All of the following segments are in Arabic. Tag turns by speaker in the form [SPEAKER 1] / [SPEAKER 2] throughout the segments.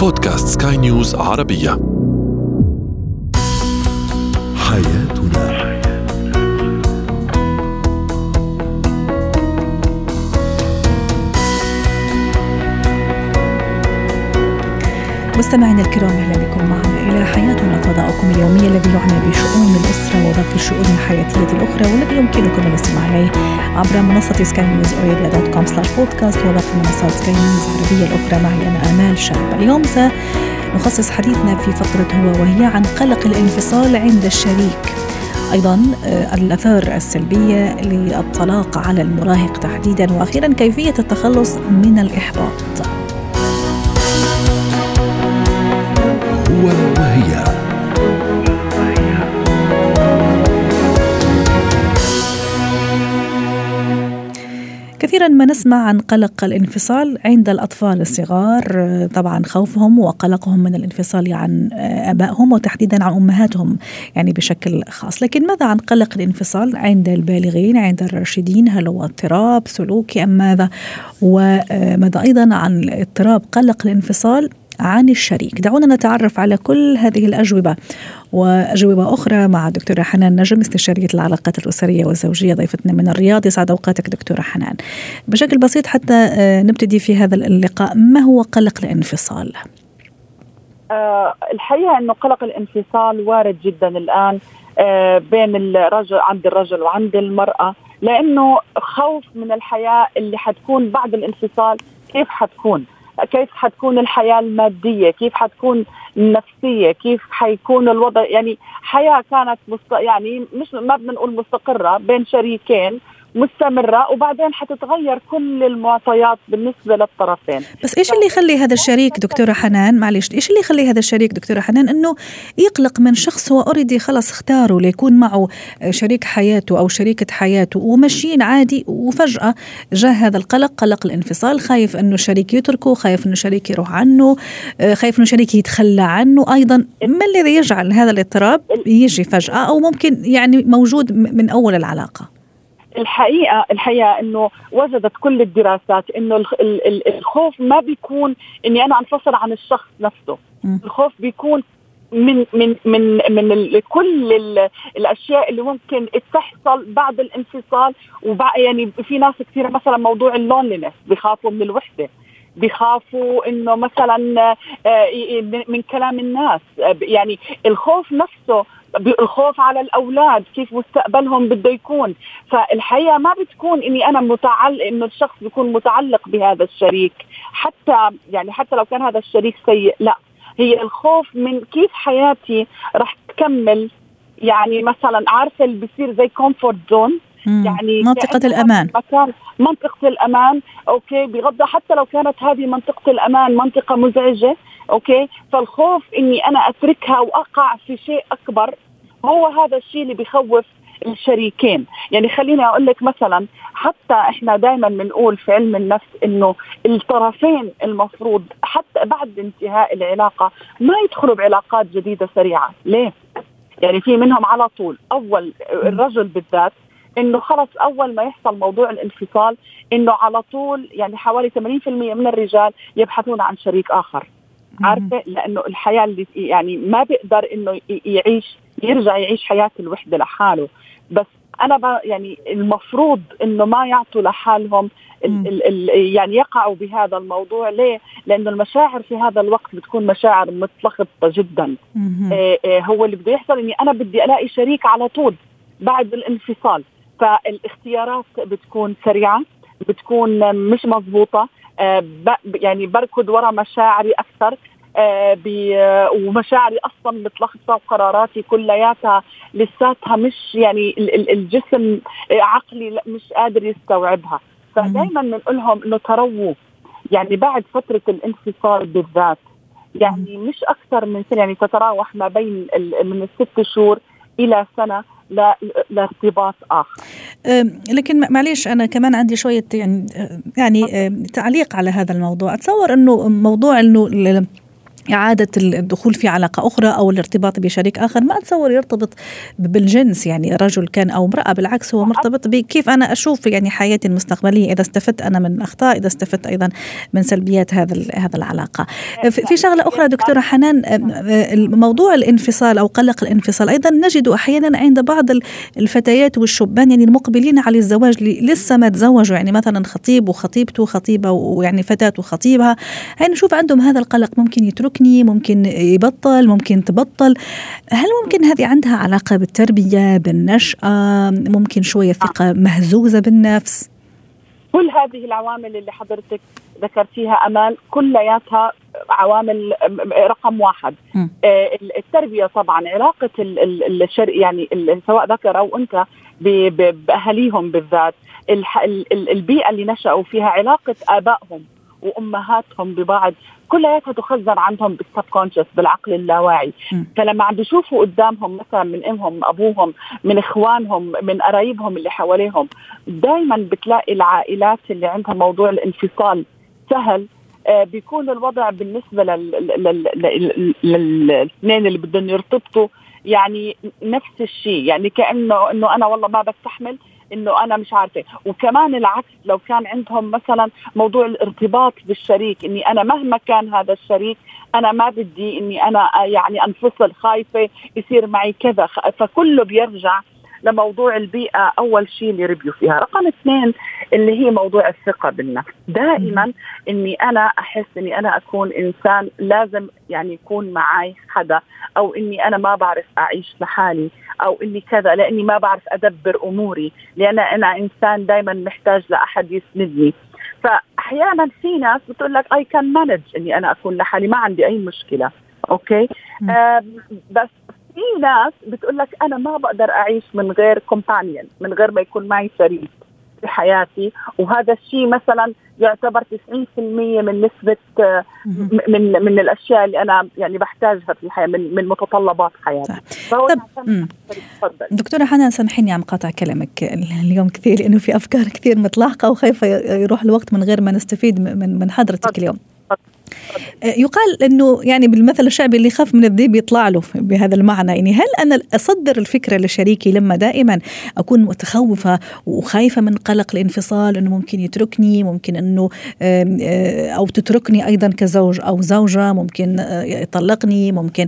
[SPEAKER 1] بودكاست سكاي نيوز عربية. حياتنا.
[SPEAKER 2] مستمعينا الكرام أهلا بكم معنا إلى حياتنا. فضاؤكم اليومي الذي يعنى بشؤون الاسره وباقي الشؤون الحياتية الأخرى والذي يمكنكم الاستماع إليه عبر منصة سكاي نيوز ارابيا dot com slash podcast وباقي منصات سكاي نيوز العربية الأخرى. معي أنا آمال شاب اليوم سنخصص حديثنا في فقرة هو وهي عن قلق الانفصال عند الشريك. أيضا آه، الأثار السلبية للطلاق على المراهق تحديدا وأخيرا كيفية التخلص من
[SPEAKER 1] الإحباط.
[SPEAKER 2] كثيرا ما نسمع عن قلق الانفصال عند الأطفال الصغار. طبعا خوفهم وقلقهم من الانفصال عن آبائهم وتحديدا عن أمهاتهم يعني بشكل خاص. لكن ماذا عن قلق الانفصال عند البالغين عند الراشدين؟ هل هو اضطراب سلوكي أم ماذا؟ وماذا أيضا عن اضطراب قلق الانفصال؟ عن الشريك. دعونا نتعرف على كل هذه الأجوبة. وأجوبة أخرى مع دكتورة حنان نجم استشارية العلاقات الأسرية والزوجية ضيفتنا من الرياض. يسعد أوقاتك دكتورة حنان. بشكل بسيط حتى آه، نبتدي في هذا اللقاء. ما هو قلق الانفصال؟
[SPEAKER 3] آه الحقيقة إنه قلق الانفصال وارد جدا الآن آه بين الرجل عند الرجل وعند المرأة لأنه خوف من الحياة اللي حتكون بعد الانفصال. كيف حتكون؟ كيف حتكون الحياة المادية؟ كيف حتكون النفسية؟ كيف حيكون الوضع؟ يعني حياة كانت مست... يعني مش ما بدنا نقول مستقرة بين شريكين مستمرة وبعدين حتتغير كل المعطيات بالنسبة للطرفين.
[SPEAKER 2] بس إيش اللي يخلي هذا الشريك دكتورة حنان؟ معلش إيش اللي يخلي هذا الشريك دكتورة حنان؟ إنه يقلق من شخص هو اوريدي خلص اختاره ليكون معه شريك حياته أو شريكة حياته وماشيين عادي وفجأة جاء هذا القلق قلق الانفصال خايف إنه الشريك يتركه خايف إنه الشريك يروح عنه خايف إنه الشريك يتخلى عنه. أيضا ما الذي يجعل هذا الاضطراب يجي فجأة أو ممكن يعني موجود من أول العلاقة؟
[SPEAKER 3] الحقيقة الحقيقة إنه وجدت كل الدراسات إنه الخوف ما بيكون إني أنا انفصل عن الشخص نفسه. الخوف بيكون من من من من كل الأشياء اللي ممكن تحصل بعد الانفصال وبقى يعني في ناس كثير مثلا موضوع اللونلينس بخافوا من الوحدة. بخافوا إنه مثلا آه، من كلام الناس. يعني الخوف نفسه الخوف على الأولاد كيف مستقبلهم بده يكون. فالحقيقة ما بتكون إني أنا متعلق إنه الشخص بيكون متعلق بهذا الشريك. حتى يعني حتى لو كان هذا الشريك سيء لا. هي الخوف من كيف حياتي رح تكمل. يعني مثلا عارفة اللي بيصير زي comfort zone
[SPEAKER 2] يعني منطقة الأمان.
[SPEAKER 3] مكان منطقة الأمان okay بغض حتى لو كانت هذه منطقة الأمان منطقة مزعجة أوكي فالخوف إني أنا أتركها وأقع في شيء أكبر هو هذا الشيء اللي بخوف الشريكين. يعني خليني أقول لك مثلا حتى إحنا دائما بنقول في علم النفس إنه الطرفين المفروض حتى بعد انتهاء العلاقة ما يدخلوا بعلاقات جديدة سريعة. ليه؟ يعني في منهم على طول أول الرجل بالذات إنه خلص أول ما يحصل موضوع الانفصال إنه على طول يعني حوالي 80% من الرجال يبحثون عن شريك آخر. عارفة؟ لأنه الحياة اللي يعني ما بيقدر إنه يعيش يرجع يعيش حياة الوحدة لحاله. بس أنا يعني المفروض إنه ما يعطوا لحالهم ال ال ال يعني يقعوا بهذا الموضوع. ليه؟ لأنه المشاعر في هذا الوقت بتكون مشاعر متلخبطة جدا. إيه هو اللي بده يحصل إني أنا بدي ألاقي شريك على طول بعد الانفصال. فالاختيارات بتكون سريعة بتكون مش مضبوطة آه يعني بركض ورا مشاعري أكثر آه ومشاعري أصلا متلخبطه وقراراتي كلياتها لساتها مش يعني الجسم عقلي مش قادر يستوعبها. فدائما بنقول لهم إنه ترووا يعني بعد فترة الانفصال بالذات يعني مش أكثر من سنه يعني تتراوح ما بين من الست شهور إلى سنة. لارتباط آخر.
[SPEAKER 2] لكن معليش أنا كمان عندي شوية يعني يعني تعليق على هذا الموضوع. أتصور إنه موضوع إنه إعادة الدخول في علاقة أخرى أو الارتباط بشريك آخر. ما أتصور يرتبط بالجنس يعني رجل كان أو امرأة بالعكس هو مرتبط بكيف أنا أشوف يعني حياتي المستقبلية. إذا استفدت أنا من أخطاء إذا استفدت أيضا من سلبيات هذا هذا العلاقة. في شغلة أخرى دكتورة حنان موضوع الانفصال أو قلق الانفصال. أيضا نجد أحيانا عند بعض الفتيات والشبان يعني المقبلين على الزواج لسه ما تزوجوا. يعني مثلا خطيب وخطيبته خطيبة ويعني فتاة وخطيبها. يعني نشوف عندهم هذا القلق ممكن يتركني ممكن يبطل ممكن تبطل. هل ممكن هذه عندها علاقة بالتربية بالنشأة؟ ممكن شوية ثقة مهزوزة بالنفس؟
[SPEAKER 3] كل هذه العوامل اللي حضرتك ذكرتيها أمال كلياتها عوامل رقم واحد. آه، التربية طبعا علاقة الشر يعني سواء ذكر أو أنثى بأهاليهم بالذات. البيئة اللي نشأوا فيها علاقة آبائهم. وأمهاتهم ببعض. كلياتها تخزن عندهم بالسبكونشس بالعقل اللاواعي. م. فلما عم بيشوفوا قدامهم مثلا من أمهم أبوهم من إخوانهم من قرايبهم اللي حواليهم دائما بتلاقي العائلات اللي عندها موضوع الانفصال سهل. آه بيكون الوضع بالنسبة للاثنين اللي بدهم يرتبطوا. يعني نفس الشيء. يعني كأنه إنه أنا والله ما بستحمل إنه أنا مش عارفة. وكمان العكس لو كان عندهم مثلا موضوع الارتباط بالشريك إني أنا مهما كان هذا الشريك أنا ما بدي إني أنا يعني أنفصل خايفة يصير معي كذا. فكله بيرجع لموضوع البيئة أول شيء اللي ربيوا فيها. رقم اثنين اللي هي موضوع الثقة بالنفس. دائما أني أنا أحس أني أنا أكون إنسان لازم يعني يكون معي حدا أو أني أنا ما بعرف أعيش لحالي أو أني كذا لأني ما بعرف أدبر أموري لأن أنا إنسان دائما محتاج لأحد يسندني. فاحيانا في ناس بتقول لك اي كان مانج إني أنا أكون لحالي ما عندي أي مشكلة. okay؟ آه بس في ناس بتقول لك أنا ما بقدر أعيش من غير companion من غير ما يكون معي شريك في حياتي. وهذا الشيء مثلا يعتبر 90% من نسبة من من الأشياء اللي أنا يعني بحتاجها في الحياة من من متطلبات حياتي. فهو
[SPEAKER 2] دكتورة حنان سامحيني عم قاطع كلامك اليوم كثير لأنه في أفكار كثير متلاحقة وخايفة يروح الوقت من غير ما نستفيد من من حضرتك اليوم. يقال إنه يعني بالمثل الشعبي اللي يخاف من الذئب يطلع له بهذا المعنى. يعني هل أنا أصدر الفكرة لشريكي لما دائما أكون متخوفة وخايفة من قلق الانفصال إنه ممكن يتركني ممكن إنه أو تتركني أيضا كزوج أو زوجة ممكن يطلقني ممكن.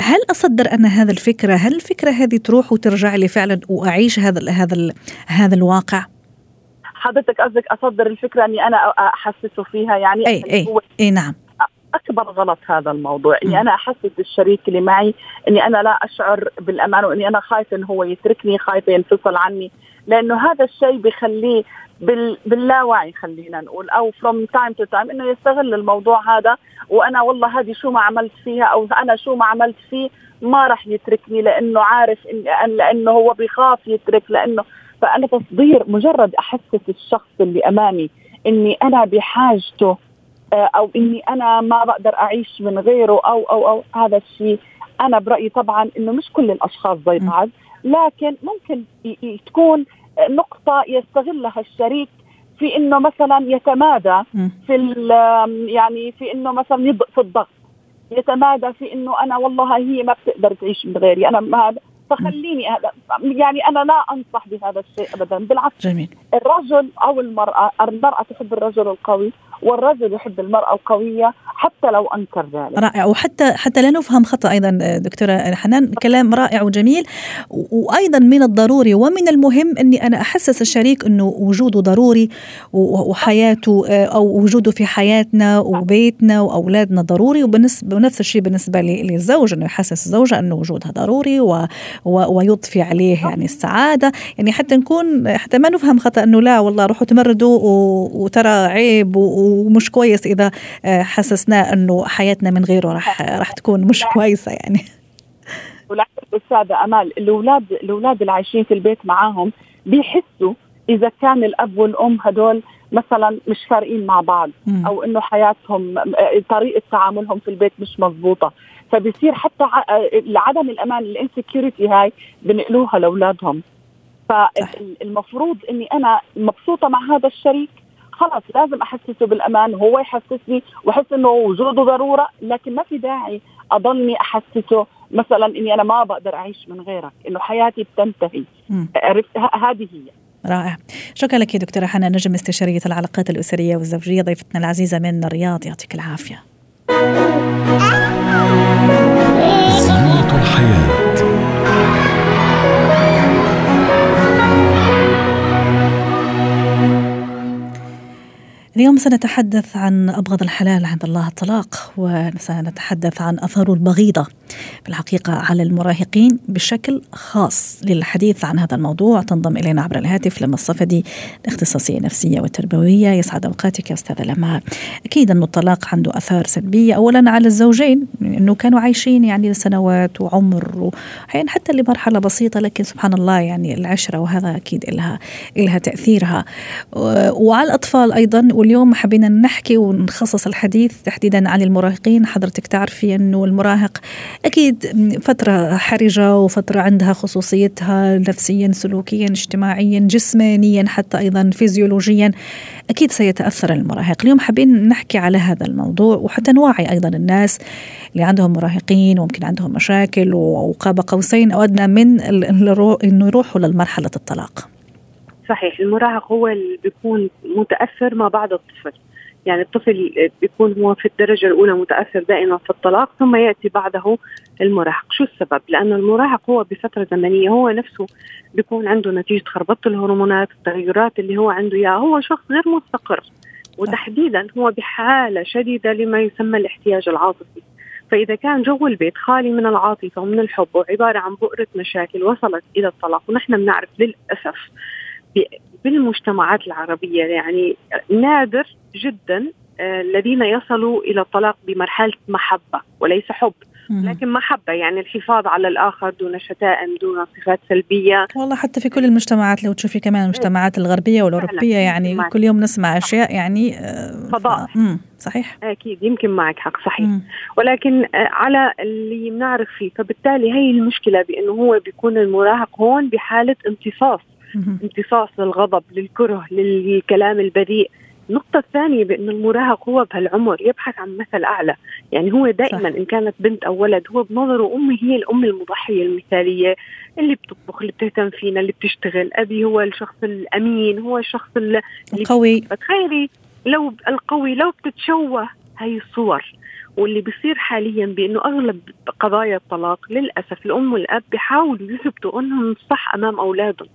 [SPEAKER 2] هل أصدر أنا هذا الفكرة؟ هل الفكرة هذه تروح وترجع لي فعلا وأعيش هذا هذا هذا الواقع؟
[SPEAKER 3] حضرتك قصدك أصدر الفكرة أني أنا أحسسه فيها؟ يعني
[SPEAKER 2] إي إي, أي نعم.
[SPEAKER 3] أكبر غلط هذا الموضوع أني أنا أحسس الشريك اللي معي أني أنا لا أشعر بالأمان وأني أنا خايفه إنه هو يتركني خايفه ينفصل عني لأنه هذا الشيء بخليه بال... باللاوعي خلينا نقول أو from time to time إنه يستغل الموضوع هذا وأنا والله هذه شو ما عملت فيها أو أنا شو ما عملت فيه ما راح يتركني لأنه عارف إن لأنه هو بيخاف يترك لأنه فأنا تصدير مجرد أحسس الشخص اللي أمامي إني أنا بحاجته آه، أو إني أنا ما بقدر أعيش من غيره أو أو أو هذا الشيء أنا برأيي طبعا إنه مش كل الأشخاص زي بعض لكن ممكن تكون نقطة يستغلها الشريك في إنه مثلا يتمادى في يعني في إنه مثلا في الضغط. يتمادى في إنه أنا والله هي ما بتقدر تعيش من غيري. أنا ما فخليني يعني أنا لا أنصح بهذا الشيء ابدا. بالعكس
[SPEAKER 2] جميل.
[SPEAKER 3] الرجل أو المراه المرأة تحب الرجل القوي. والرجل يحب المرأة القوية حتى لو أنكر ذلك.
[SPEAKER 2] رائع. وحتى حتى لا نفهم خطأ أيضا دكتورة حنان. كلام رائع وجميل. وأيضا من الضروري ومن المهم أني أنا أحسس الشريك أنه وجوده ضروري وحياته أو وجوده في حياتنا وبيتنا وأولادنا ضروري. وبالنسبة ونفس الشيء بالنسبة للزوج أنه يحسس الزوجة أنه وجودها ضروري و ويضفي عليه يعني السعادة. يعني حتى نكون حتى ما نفهم خطأ أنه لا والله روحوا تمردوا وترى عيب ومش كويس إذا آه، حسسناه إنه حياتنا من غيره راح راح تكون مش كويسة يعني.
[SPEAKER 3] استاذه أمال الأولاد الأولاد اللي عايشين في البيت معاهم بيحسوا إذا كان الأب والأم هدول مثلا مش فارقين مع بعض أو إنه حياتهم طريقة تعاملهم في البيت مش مضبوطة. فبصير حتى عدم الأمان الإنسكيورتي هاي بنقلوها لأولادهم. فالمفروض إني أنا مبسوطة مع هذا الشريك خلاص لازم أحسسه بالأمان هو يحسسني وأحس إنه وجوده ضرورة لكن ما في داعي أضلني أحسسه مثلا إني أنا ما بقدر أعيش من غيرك إنه حياتي بتنتهي. عرفت؟ هذه هي.
[SPEAKER 2] رائع. شكرا لك دكتورة حنا نجم استشارية العلاقات الأسرية والزوجية ضيفتنا العزيزة من الرياض يعطيك العافية. اليوم سنتحدث عن أبغض الحلال عند الله الطلاق وسنتحدث عن أثاره البغيضة في الحقيقة على المراهقين بشكل خاص. للحديث عن هذا الموضوع تنضم إلينا عبر الهاتف لما الصفدي الاختصاصية النفسية والتربوية يسعد أوقاتك يا أستاذة لما. أكيد أنه الطلاق عنده أثار سلبية أولا على الزوجين أنه كانوا عايشين يعني لسنوات وعمر وحين حتى لمرحلة بسيطة لكن سبحان الله يعني العشرة وهذا أكيد إلها إلها تأثيرها. وعلى الأطفال أيضا واليوم حبينا نحكي ونخصص الحديث تحديدا عن المراهقين. حضرتك تعرفي أنه المراهق أكيد فترة حرجة وفترة عندها خصوصيتها نفسيا سلوكيا اجتماعيا جسمانيا حتى أيضا فيزيولوجيا. أكيد سيتأثر المراهق. اليوم حابين نحكي على هذا الموضوع وحتى نوعي أيضا الناس اللي عندهم مراهقين وممكن عندهم مشاكل وقاب قوسين أو أدنى من أنه يروحوا لمرحلة الطلاق.
[SPEAKER 4] صحيح المراهق هو اللي بيكون متأثر ما بعد الطفل. يعني الطفل بيكون هو في الدرجة الأولى متأثر دائما في الطلاق ثم يأتي بعده المراهق. شو السبب؟ لأن المراهق هو بفترة زمنية هو نفسه بيكون عنده نتيجة خربطة الهرمونات التغيرات اللي هو عنده إياها. هو شخص غير مستقر وتحديدا هو بحالة شديدة لما يسمى الاحتياج العاطفي. فإذا كان جو البيت خالي من العاطفة ومن الحب وعبارة عن بؤرة مشاكل وصلت إلى الطلاق ونحن بنعرف للأسف بالمجتمعات العربية. يعني نادر جدا آه، الذين يصلوا إلى الطلاق بمرحلة محبة وليس حب. لكن محبة يعني الحفاظ على الآخر دون شتائم دون صفات سلبية.
[SPEAKER 2] والله حتى في كل المجتمعات لو تشوفي كمان المجتمعات الغربية والأوروبية يعني كل يوم نسمع أشياء يعني
[SPEAKER 4] آه، فضاء.
[SPEAKER 2] صحيح.
[SPEAKER 4] أكيد يمكن معك حق صحيح. مم. ولكن آه، على اللي بنعرف فيه. فبالتالي هي المشكلة بأنه هو بيكون المراهق هون بحالة امتصاص. امتصاص للغضب للكره للكلام البذيء. النقطة الثانية بأن المراهق هو بهالعمر يبحث عن مثل أعلى. يعني هو دائما. إن كانت بنت أو ولد هو بنظره أمي هي الأم المضحية المثالية اللي بتطبخ اللي بتهتم فينا اللي بتشتغل. أبي هو الشخص الأمين هو الشخص اللي
[SPEAKER 2] القوي.
[SPEAKER 4] تخيلي لو القوي لو بتتشوه هاي الصور. واللي بيصير حاليا بأنه أغلب قضايا الطلاق للأسف الأم والأب بيحاولوا يثبتوا أنهم صح أمام أولادهم.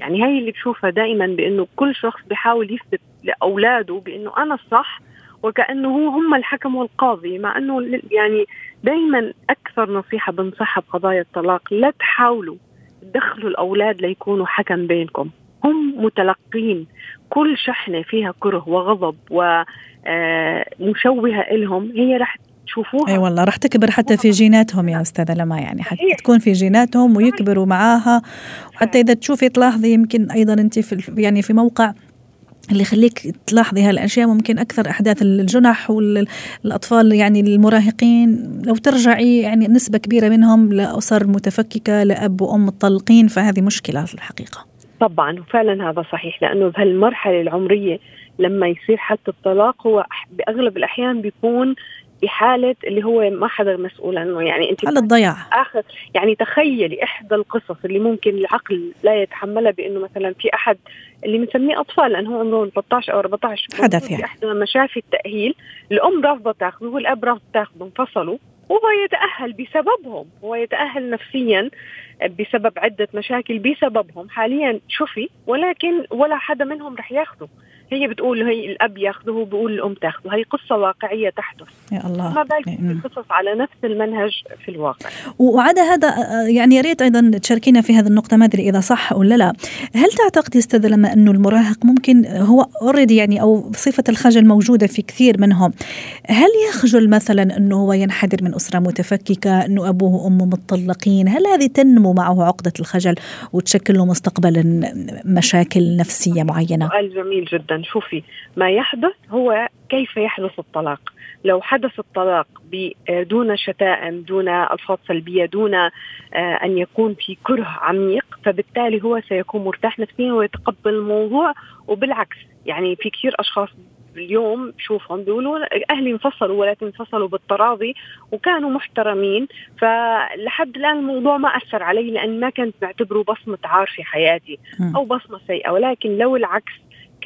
[SPEAKER 4] يعني هي اللي بشوفها دائما بإنه كل شخص بيحاول يثبت لأولاده بإنه أنا الصح وكأنه هو هم الحكم والقاضي مع إنه يعني دائما أكثر نصيحة بنصحها بقضايا الطلاق لا تحاولوا تدخلوا الأولاد ليكونوا حكم بينكم. هم متلقين كل شحنة فيها كره وغضب ومشوهه آه، لهم هي رح تشوفوها.
[SPEAKER 2] أي والله راح تكبر حتى في جيناتهم يا أستاذة لما يعني حتى تكون في جيناتهم ويكبروا معاها. وحتى إذا تشوفي تلاحظي يمكن أيضا أنت في يعني في موقع اللي يخليك تلاحظي هالأشياء ممكن أكثر أحداث الجنح والأطفال يعني المراهقين. لو ترجعي يعني نسبة كبيرة منهم لأسر متفككة لأب وأم مطلقين فهذه مشكلة في الحقيقة.
[SPEAKER 4] طبعا وفعلا هذا صحيح لأنه بهالمرحله العمرية لما يصير حتى الطلاق هو بأغلب الأحيان بيكون بحالة اللي هو ما حدا مسؤول عنه يعني
[SPEAKER 2] أنت حالة الضياع
[SPEAKER 4] اخر يعني تخيلي إحدى القصص اللي ممكن العقل لا يتحملها بإنه مثلا في أحد اللي بنسميه أطفال لأنه هو عمره 13 أو 14
[SPEAKER 2] حدث يعني
[SPEAKER 4] احدى مشافي التأهيل الأم رافضة تأخذه والأب رافض تأخذه انفصلوا وهو يتأهل بسببهم هو يتأهل نفسيا بسبب عدة مشاكل بسببهم. حاليا شفي ولكن ولا حدا منهم رح ياخذه. هي بتقول هي الأب ياخذه وبقول الأم تاخذه. هي قصة واقعية تحدث.
[SPEAKER 2] يا الله.
[SPEAKER 4] ما بالك قصص على نفس المنهج في الواقع.
[SPEAKER 2] وعدا هذا يعني يا ريت أيضا تشاركينا في هذه النقطة ما أدري إذا صح ولا لا هل تعتقدي أستاذ لما أنه المراهق ممكن هو اوريدي يعني أو صفة الخجل موجودة في كثير منهم هل يخجل مثلا أنه هو ينحدر من أسرة متفككة أنه أبوه وأمه متطلقين؟ هل هذه تنمو معه عقدة الخجل وتشكل له مستقبلا مشاكل نفسية معينة؟
[SPEAKER 4] سؤال جميل جدا. شوفي ما يحدث هو كيف يحدث الطلاق؟ لو حدث الطلاق دون شتائم دون ألفاظ سلبية دون أن يكون في كره عميق فبالتالي هو سيكون مرتاح نفسيا ويتقبل الموضوع. وبالعكس يعني في كثير أشخاص اليوم شوفهم بيقولوا أهلي انفصلوا ولا انفصلوا بالتراضي وكانوا محترمين فلحد الآن الموضوع ما أثر علي لأن ما كنت بعتبره بصمة عار في حياتي أو بصمة سيئة. ولكن لو العكس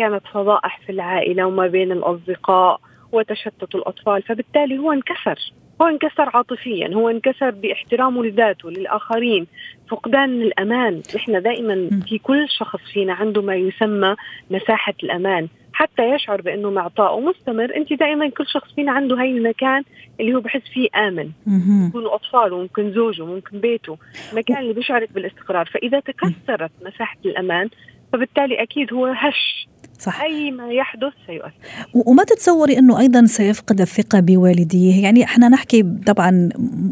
[SPEAKER 4] كانت فضائح في العائلة وما بين الأصدقاء وتشتت الأطفال فبالتالي هو انكسر. هو انكسر عاطفيا هو انكسر باحترامه لذاته للآخرين فقدان الأمان. نحن دائما في كل شخص فينا عنده ما يسمى مساحة الأمان حتى يشعر بأنه معطاء مستمر أنت دائما كل شخص فينا عنده هاي المكان اللي هو بحس فيه آمن. ممكن اطفاله ممكن زوجه ممكن بيته المكان اللي بيشعرك بالاستقرار فإذا تكسرت مساحة الأمان فبالتالي أكيد هو هش صح. أي ما يحدث سيؤثر.
[SPEAKER 2] وما تتصوري إنه أيضا سيفقد الثقة بوالديه؟ يعني إحنا نحكي طبعا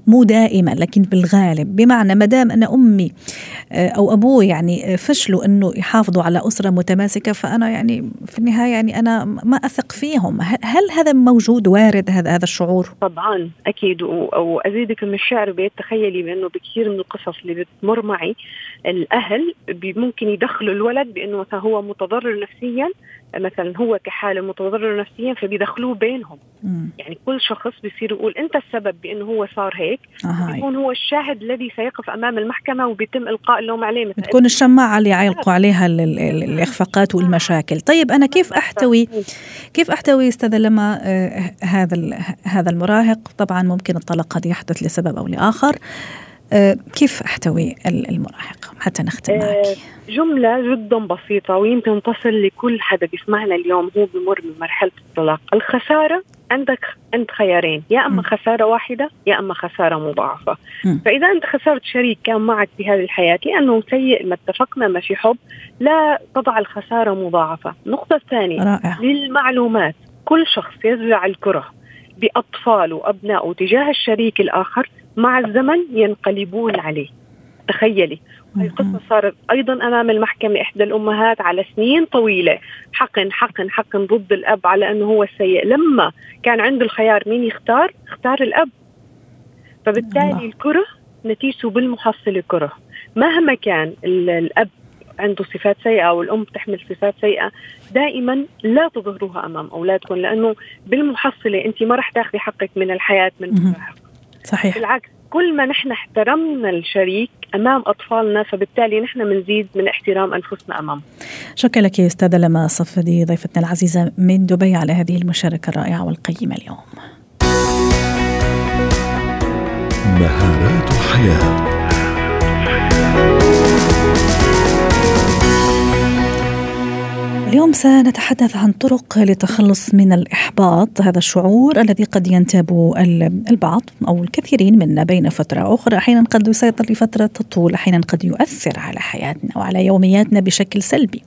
[SPEAKER 2] مو دائما لكن بالغالب. بمعنى ما دام ان أمي آه، أو أبوي يعني فشلوا إنه يحافظوا على أسرة متماسكة فأنا يعني في النهاية يعني أنا ما أثق فيهم. هل هذا موجود وارد هذا هذا الشعور؟
[SPEAKER 4] طبعا أكيد. وازيدك من الشعر بيت تخيلي بأنه بكثير من القصص اللي بتمر معي الأهل ممكن يدخلوا الولد بأنه مثلا هو متضرر نفسيا مثلا هو كحالة متضرر نفسيا فبيدخلوه بينهم. مم. يعني كل شخص بيصير يقول أنت السبب بأنه هو صار هيك؟ آه يكون هو الشاهد الذي سيقف أمام المحكمة وبيتم إلقاء اللوم عليه مثلا.
[SPEAKER 2] تكون الشماعة اللي يعلقوا عليها الإخفاقات والمشاكل. طيب أنا كيف احتوي كيف أحتوي أستاذة لما آه هذا هذا المراهق؟ طبعا ممكن الطلاق قد يحدث لسبب أو لآخر. كيف أحتوي المراهق؟ حتى نختم آه معك.
[SPEAKER 4] جملة جدا بسيطة ويمكن تصل لكل حدا بيسمعنا اليوم. هو بمر بمرحلة الطلاق. الخسارة عندك انت خيارين. يا أما خسارة واحدة يا أما خسارة مضاعفة. م. فإذا أنت خسرت شريك كان معك في هذه الحياة لأنه سيء ما اتفقنا ما في حب لا تضع الخسارة مضاعفة. النقطه الثانية رائع. للمعلومات. كل شخص يزرع الكره باطفاله وابنائه تجاه الشريك الآخر مع الزمن ينقلبون عليه. تخيلي. هاي القصة صارت أيضا أمام المحكمة إحدى الأمهات على سنين طويلة. حقن حقن حقن ضد الأب على أنه هو السيء. لما كان عنده الخيار مين يختار؟ اختار الأب. فبالتالي الله. الكره نتيجته بالمحصلة كره مهما كان الأب عنده صفات سيئة أو الأم تحمل صفات سيئة دائما لا تظهروها أمام أولادكم لأنه بالمحصلة أنت ما رح تاخذي حقك من الحياة من المراهق
[SPEAKER 2] صحيح.
[SPEAKER 4] بالعكس كل ما نحن احترمنا الشريك أمام أطفالنا فبالتالي نحن بنزيد من احترام أنفسنا أمام.
[SPEAKER 2] شكرا لك أستاذة لما صفدي ضيفتنا العزيزة من دبي على هذه المشاركة الرائعة والقيمة اليوم.
[SPEAKER 1] مهارات حياة.
[SPEAKER 2] اليوم سنتحدث عن طرق للتخلص من الإحباط. هذا الشعور الذي قد ينتاب البعض أو الكثيرين منا بين فترة أخرى. أحيانا قد يسيطر لفترة تطول أحيانا قد يؤثر على حياتنا وعلى يومياتنا بشكل سلبي.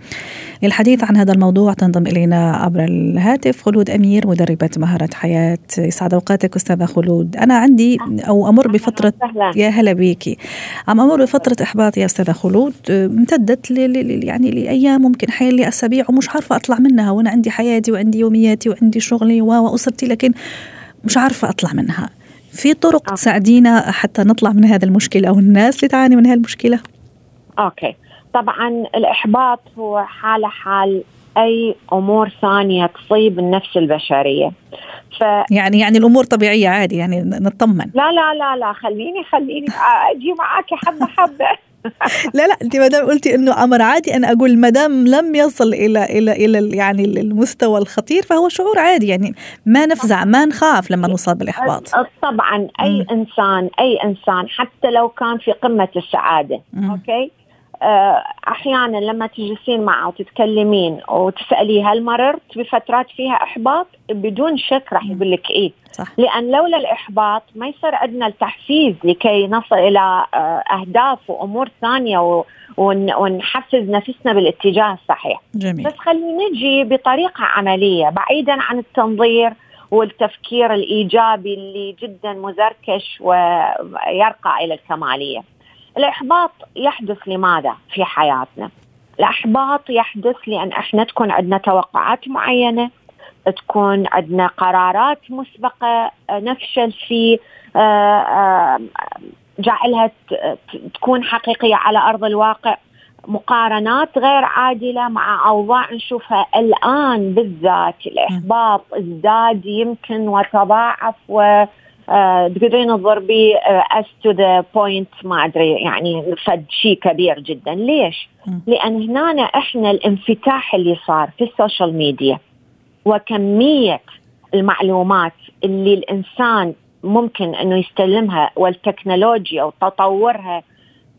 [SPEAKER 2] للحديث عن هذا الموضوع تنضم إلينا عبر الهاتف خلود أمير مدربة مهارة حياة. يسعد أوقاتك أستاذة خلود. أنا عندي أو أمر بفترة يا هلا بيكي عم أمر بفترة إحباط يا أستاذة خلود؟ امتدت يعني لأيام ممكن حيل لأسابيع ومش عارفة أطلع منها وأنا عندي حياتي وعندي يومياتي وعندي شغلي وأسرتي لكن مش عارفة أطلع منها. في طرق okay. تساعدينا حتى نطلع من هذا المشكلة أو الناس اللي تعاني من هذه المشكلة؟
[SPEAKER 5] okay. طبعا الإحباط هو حالة حال أي أمور ثانية تصيب النفس البشرية.
[SPEAKER 2] ف... يعني يعني الأمور طبيعية عادي يعني نطمن.
[SPEAKER 5] لا لا لا لا خليني خليني أجي معك حبة حبة.
[SPEAKER 2] لا لا انت ما دام قلتي إنه أمر عادي أنا أقول ما دام لم يصل إلى إلى إلى يعني المستوى الخطير فهو شعور عادي يعني ما نفزع ما نخاف لما نصاب بالإحباط
[SPEAKER 5] طبعا أي م. إنسان أي إنسان حتى لو كان في قمة السعادة م. أوكي أحيانا لما تجلسين معه وتتكلمين وتساليه هل مررت بفترات فيها إحباط؟ بدون شك راح يقول لك إيه. صح. لأن لولا الإحباط ما يصير عندنا التحفيز لكي نصل إلى آه، أهداف وأمور ثانية ونحفز نفسنا بالاتجاه الصحيح.
[SPEAKER 2] جميل.
[SPEAKER 5] بس خلينا نجي بطريقة عملية بعيدا عن التنظير والتفكير الإيجابي اللي جدا مزركش ويرقى إلى الكمالية. الإحباط يحدث لماذا في حياتنا؟ الإحباط يحدث لأن إحنا تكون عندنا توقعات معينة تكون عندنا قرارات مسبقة نفشل في جعلها تكون حقيقية على أرض الواقع مقارنات غير عادلة مع أوضاع نشوفها الآن بالذات الإحباط ازداد يمكن وتضاعف و آه، تقدرين تضربي اس to the point ما أدري يعني فد شيء كبير جدا. ليش؟ لأن هنا إحنا الانفتاح اللي صار في ال social media وكمية المعلومات اللي الإنسان ممكن إنه يستلمها والتكنولوجيا وتطورها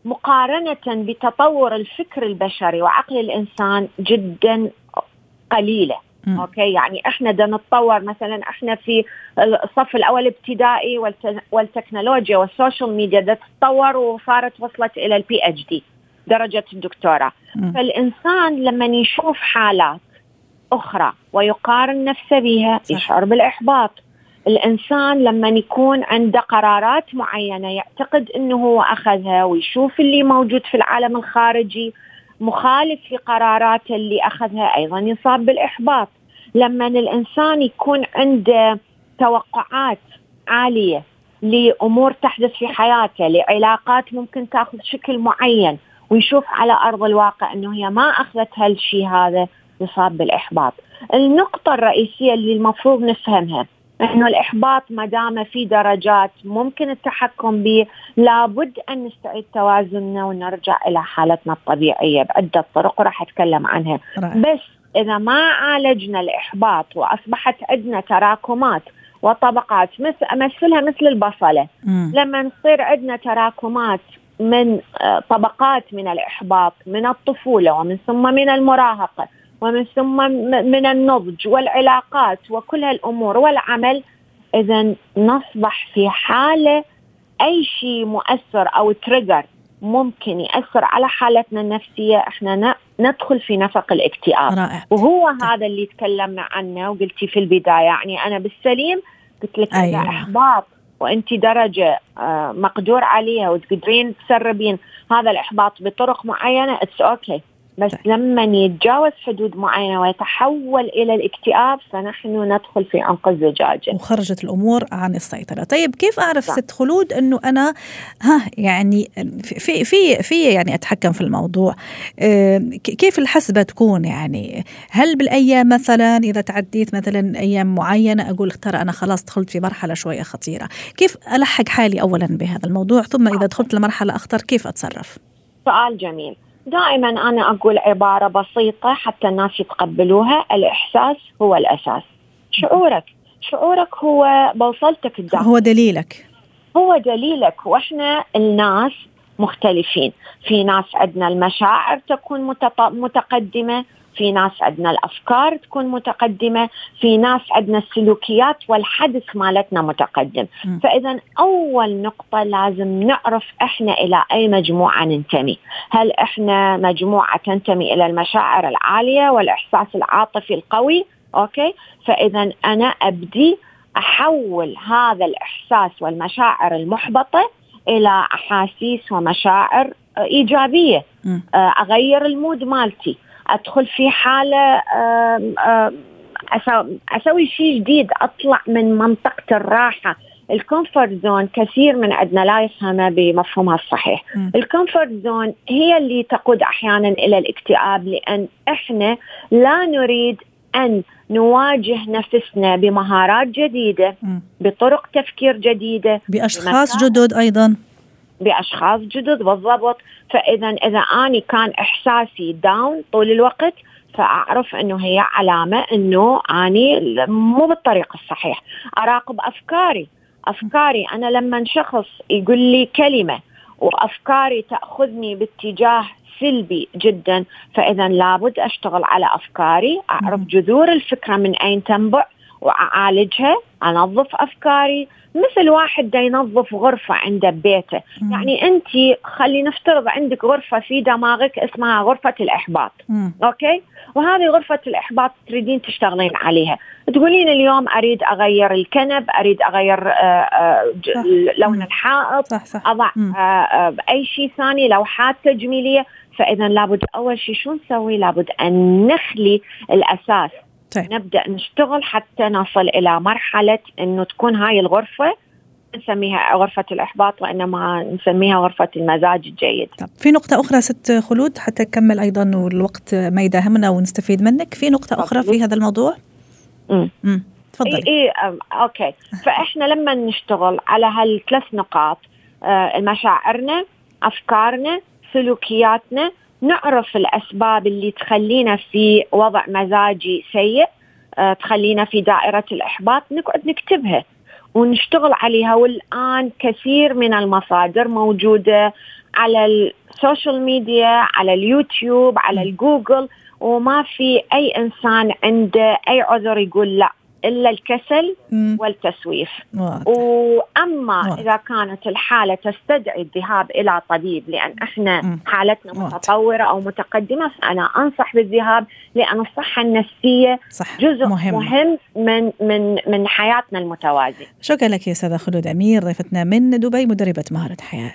[SPEAKER 5] مقارنة بتطور الفكر البشري وعقل الإنسان جدا قليلة. م. okay يعني إحنا بدنا نتطور مثلا إحنا في الصف الأول ابتدائي والتكنولوجيا وال social media بدها تتطور وصارت وصلت إلى ال PhD درجة الدكتوراه. فالإنسان لما يشوف حالات أخرى ويقارن نفسه بها يشعر بالإحباط. الإنسان لما يكون عنده قرارات معينة يعتقد إنه هو أخذها ويشوف اللي موجود في العالم الخارجي مخالف في قراراته اللي أخذها أيضا يصاب بالإحباط لما الإنسان يكون عنده توقعات عالية لأمور تحدث في حياته لعلاقات ممكن تأخذ شكل معين ويشوف على أرض الواقع إنه هي ما أخذت هالشيء هذا يصاب بالإحباط. النقطة الرئيسية اللي المفروض نفهمها إنه الإحباط ما دام في درجات ممكن التحكم به لابد أن نستعيد توازننا ونرجع إلى حالتنا الطبيعية بعده طرق وراح أتكلم عنها رأي. بس إذا ما عالجنا الإحباط وأصبحت عندنا تراكمات وطبقات مثل أمثلها مثل البصلة م. لما تصير عندنا تراكمات من آه، طبقات من الإحباط من الطفولة ومن ثم من المراهقة ومن ثم من النضج والعلاقات وكل هالأمور والعمل إذا نصبح في حالة أي شيء مؤثر أو تريجر ممكن يأثر على حالتنا النفسية إحنا ندخل في نفق الاكتئاب رائع. وهو هذا اللي تكلمنا عنه وقلتي في البداية يعني أنا بالسليم قلت لك أيوة. إحباط وأنت درجة آه، مقدور عليها وتقدرين تسربين هذا الإحباط بطرق معينة it's okay okay. بس طيب. لما يتجاوز حدود معينة ويتحول إلى الاكتئاب فنحن ندخل في عنق الزجاجه.
[SPEAKER 2] وخرجت الأمور عن السيطرة، طيب كيف أعرف ست خلود إنه أنا ها يعني في في في يعني أتحكم في الموضوع؟ آه، كيف الحسبة تكون يعني؟ هل بالأيام مثلا إذا تعديت مثلا أيام معينة أقول ترى أنا خلاص دخلت في مرحلة شوية خطيرة، كيف ألحق حالي اولا بهذا الموضوع ثم إذا دخلت لمرحلة أخطر كيف أتصرف؟
[SPEAKER 5] سؤال جميل. دائما أنا أقول عبارة بسيطة حتى الناس يتقبلوها. الإحساس هو الأساس. شعورك. شعورك هو بوصلتك الدعم
[SPEAKER 2] هو دليلك.
[SPEAKER 5] هو دليلك. وإحنا الناس مختلفين. في ناس عندنا المشاعر تكون متقدمة. في ناس عندنا الأفكار تكون متقدمة في ناس عندنا السلوكيات والحدث مالتنا متقدم. م. فإذا أول نقطة لازم نعرف إحنا إلى أي مجموعة ننتمي. هل إحنا مجموعة تنتمي إلى المشاعر العالية والإحساس العاطفي القوي؟ أوكي. فإذا أنا أبدي أحول هذا الإحساس والمشاعر المحبطة إلى أحاسيس ومشاعر إيجابية. أغير ال mood مالتي. أدخل في حالة أسوي شيء جديد أطلع من منطقة الراحة. ال comfort zone كثير من عندنا لا يفهمها بمفهومها الصحيح. ال comfort zone هي اللي تقود أحيانا إلى الاكتئاب لأن إحنا لا نريد أن نواجه نفسنا بمهارات جديدة بطرق تفكير جديدة
[SPEAKER 2] بأشخاص جدد أيضا.
[SPEAKER 5] بأشخاص جدد بالضبط. فاذا إذا أني كان إحساسي داون طول الوقت فأعرف إنه هي علامة إنه أني مو بالطريق الصحيح. أراقب أفكاري. أفكاري أنا لما شخص يقول لي كلمة وأفكاري تأخذني باتجاه سلبي جدا فاذا لابد أشتغل على أفكاري أعرف جذور الفكرة من أين تنبع وأعالجها أنظف أفكاري. مثل واحد دا ينظف غرفة عنده ببيته مم. يعني أنت خلي نفترض عندك غرفة في دماغك اسمها غرفة الإحباط. مم. أوكي؟ وهذه غرفة الإحباط تريدين تشتغلين عليها. تقولين اليوم أريد أغير الكنب أريد أغير آآ آه، آآ آه، لون الحائط صح صح. آآ آه، أي شيء ثاني لوحات تجميلية. فإذا لابد أول شيء شو نسوي؟ لابد أن نخلي الأساس طيب. نبدأ نشتغل حتى نصل إلى مرحلة إنه تكون هاي الغرفة نسميها غرفة الإحباط وإنما نسميها غرفة المزاج الجيد.
[SPEAKER 2] طب في نقطة أخرى ست خلود حتى نكمل أيضا والوقت ما يداهمنا ونستفيد منك. في نقطة أخرى في هذا الموضوع؟
[SPEAKER 5] امم تفضلي. إيه, إيه أوكي. فإحنا لما نشتغل على هالثلاث نقاط آه مشاعرنا أفكارنا سلوكياتنا نعرف الأسباب اللي تخلينا في وضع مزاجي سيء آه تخلينا في دائرة الإحباط نقعد نكتبها ونشتغل عليها. والآن كثير من المصادر موجودة على ال social media على اليوتيوب على الجوجل وما في أي إنسان عنده أي عذر يقول لا. إلا الكسل مم. والتسويف واضح. وأما واضح. إذا كانت الحالة تستدعي الذهاب إلى طبيب لأن إحنا مم. حالتنا واضح. متطورة أو متقدمة فأنا أنصح بالذهاب لأن الصحة النفسية صح. جزء مهم. مهم من من من حياتنا المتوازنة
[SPEAKER 2] شكرا لك يا أستاذة خلود أمير ضيفتنا من دبي مدربة مهارة حياة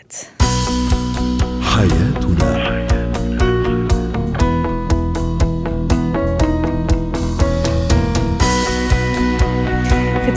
[SPEAKER 2] حياتنا